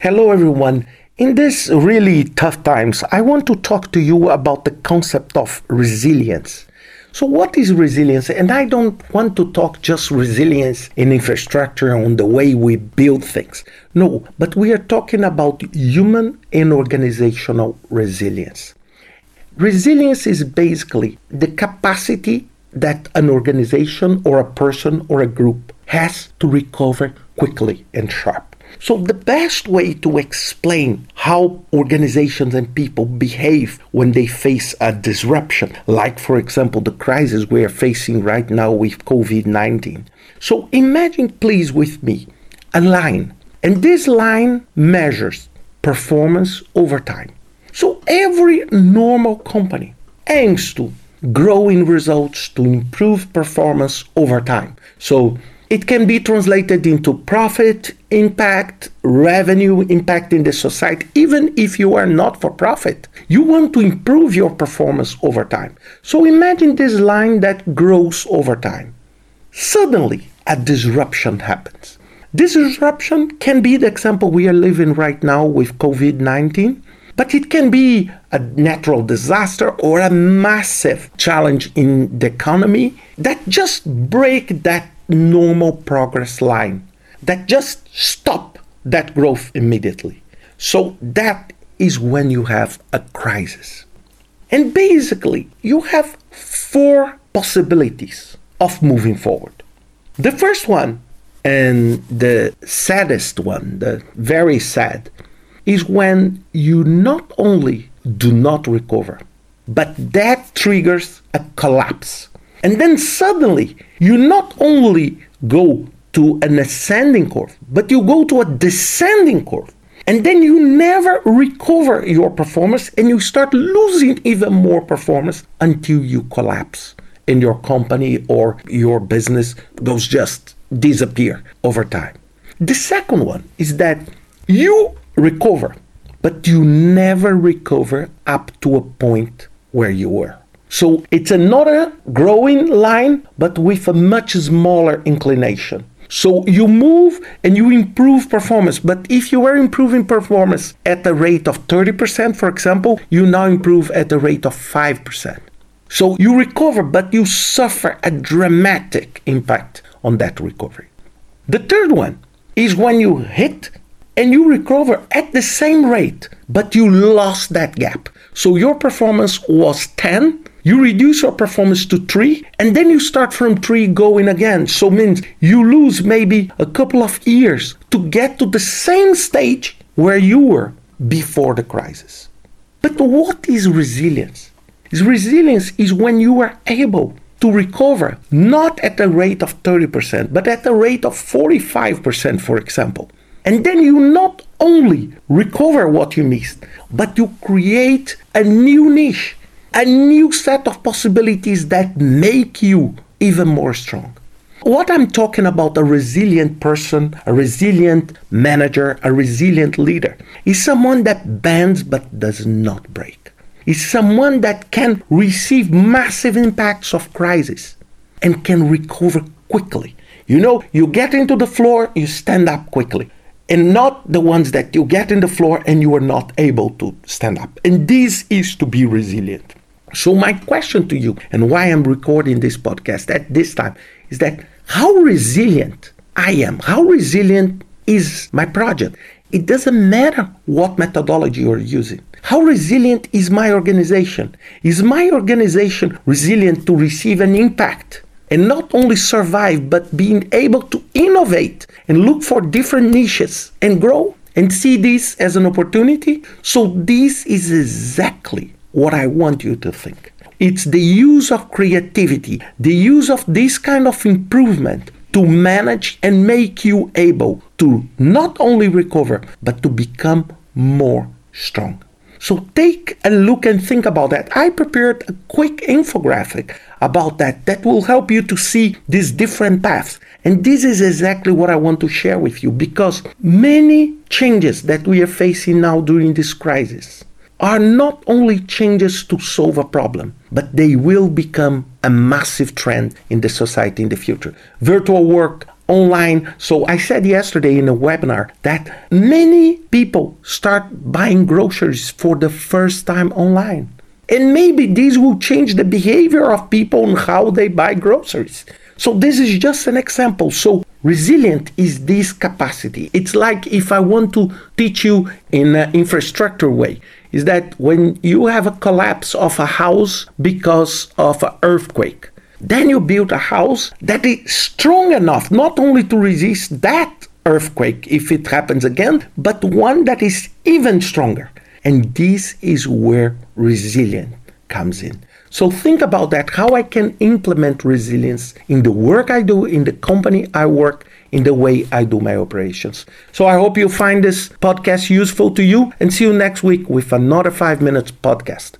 Hello, everyone. In these really tough times, I want to talk to you about the concept of resilience. So, what is resilience? And I don't want to talk just resilience in infrastructure on the way we build things. No, but we are talking about human and organizational resilience. Resilience is basically the capacity that an organization or a person or a group has to recover quickly and sharp. So, the best way to explain how organizations and people behave when they face a disruption, like, for example, the crisis we are facing right now with COVID 19. So, imagine, please, with me, a line, and this line measures performance over time. So, every normal company aims to grow in results, to improve performance over time. So, it can be translated into profit, impact, revenue impact in the society, even if you are not for profit. You want to improve your performance over time. So imagine this line that grows over time. Suddenly, a disruption happens. This disruption can be the example we are living right now with COVID 19, but it can be a natural disaster or a massive challenge in the economy that just break that normal progress line that just stop that growth immediately. So that is when you have a crisis. And basically, you have four possibilities of moving forward. The first one, and the saddest one, the very sad, is when you not only do not recover, but that triggers a collapse and then suddenly, you not only go to an ascending curve, but you go to a descending curve. And then you never recover your performance and you start losing even more performance until you collapse and your company or your business goes just disappear over time. The second one is that you recover, but you never recover up to a point where you were. So it's another growing line, but with a much smaller inclination. So you move and you improve performance. But if you were improving performance at a rate of 30%, for example, you now improve at a rate of 5%. So you recover, but you suffer a dramatic impact on that recovery. The third one is when you hit and you recover at the same rate, but you lost that gap. So your performance was 10 you reduce your performance to three, and then you start from three going again. So means you lose maybe a couple of years to get to the same stage where you were before the crisis. But what is resilience? Is Resilience is when you are able to recover not at a rate of 30%, but at a rate of 45%, for example. And then you not only recover what you missed, but you create a new niche a new set of possibilities that make you even more strong. What I'm talking about a resilient person, a resilient manager, a resilient leader is someone that bends but does not break. Is someone that can receive massive impacts of crisis and can recover quickly. You know, you get into the floor, you stand up quickly. And not the ones that you get in the floor and you are not able to stand up. And this is to be resilient. So, my question to you, and why I'm recording this podcast at this time, is that how resilient I am, how resilient is my project. It doesn't matter what methodology you're using. How resilient is my organization? Is my organization resilient to receive an impact and not only survive, but being able to innovate and look for different niches and grow and see this as an opportunity? So, this is exactly what I want you to think. It's the use of creativity, the use of this kind of improvement to manage and make you able to not only recover, but to become more strong. So take a look and think about that. I prepared a quick infographic about that that will help you to see these different paths. And this is exactly what I want to share with you because many changes that we are facing now during this crisis are not only changes to solve a problem, but they will become a massive trend in the society in the future. Virtual work, online. So I said yesterday in a webinar that many people start buying groceries for the first time online. And maybe this will change the behavior of people and how they buy groceries. So this is just an example. So resilient is this capacity. It's like if I want to teach you in an infrastructure way, is that when you have a collapse of a house because of an earthquake, then you build a house that is strong enough not only to resist that earthquake if it happens again, but one that is even stronger. And this is where resilience comes in. So think about that how I can implement resilience in the work I do, in the company I work, in the way I do my operations. So I hope you find this podcast useful to you and see you next week with another 5 minutes podcast.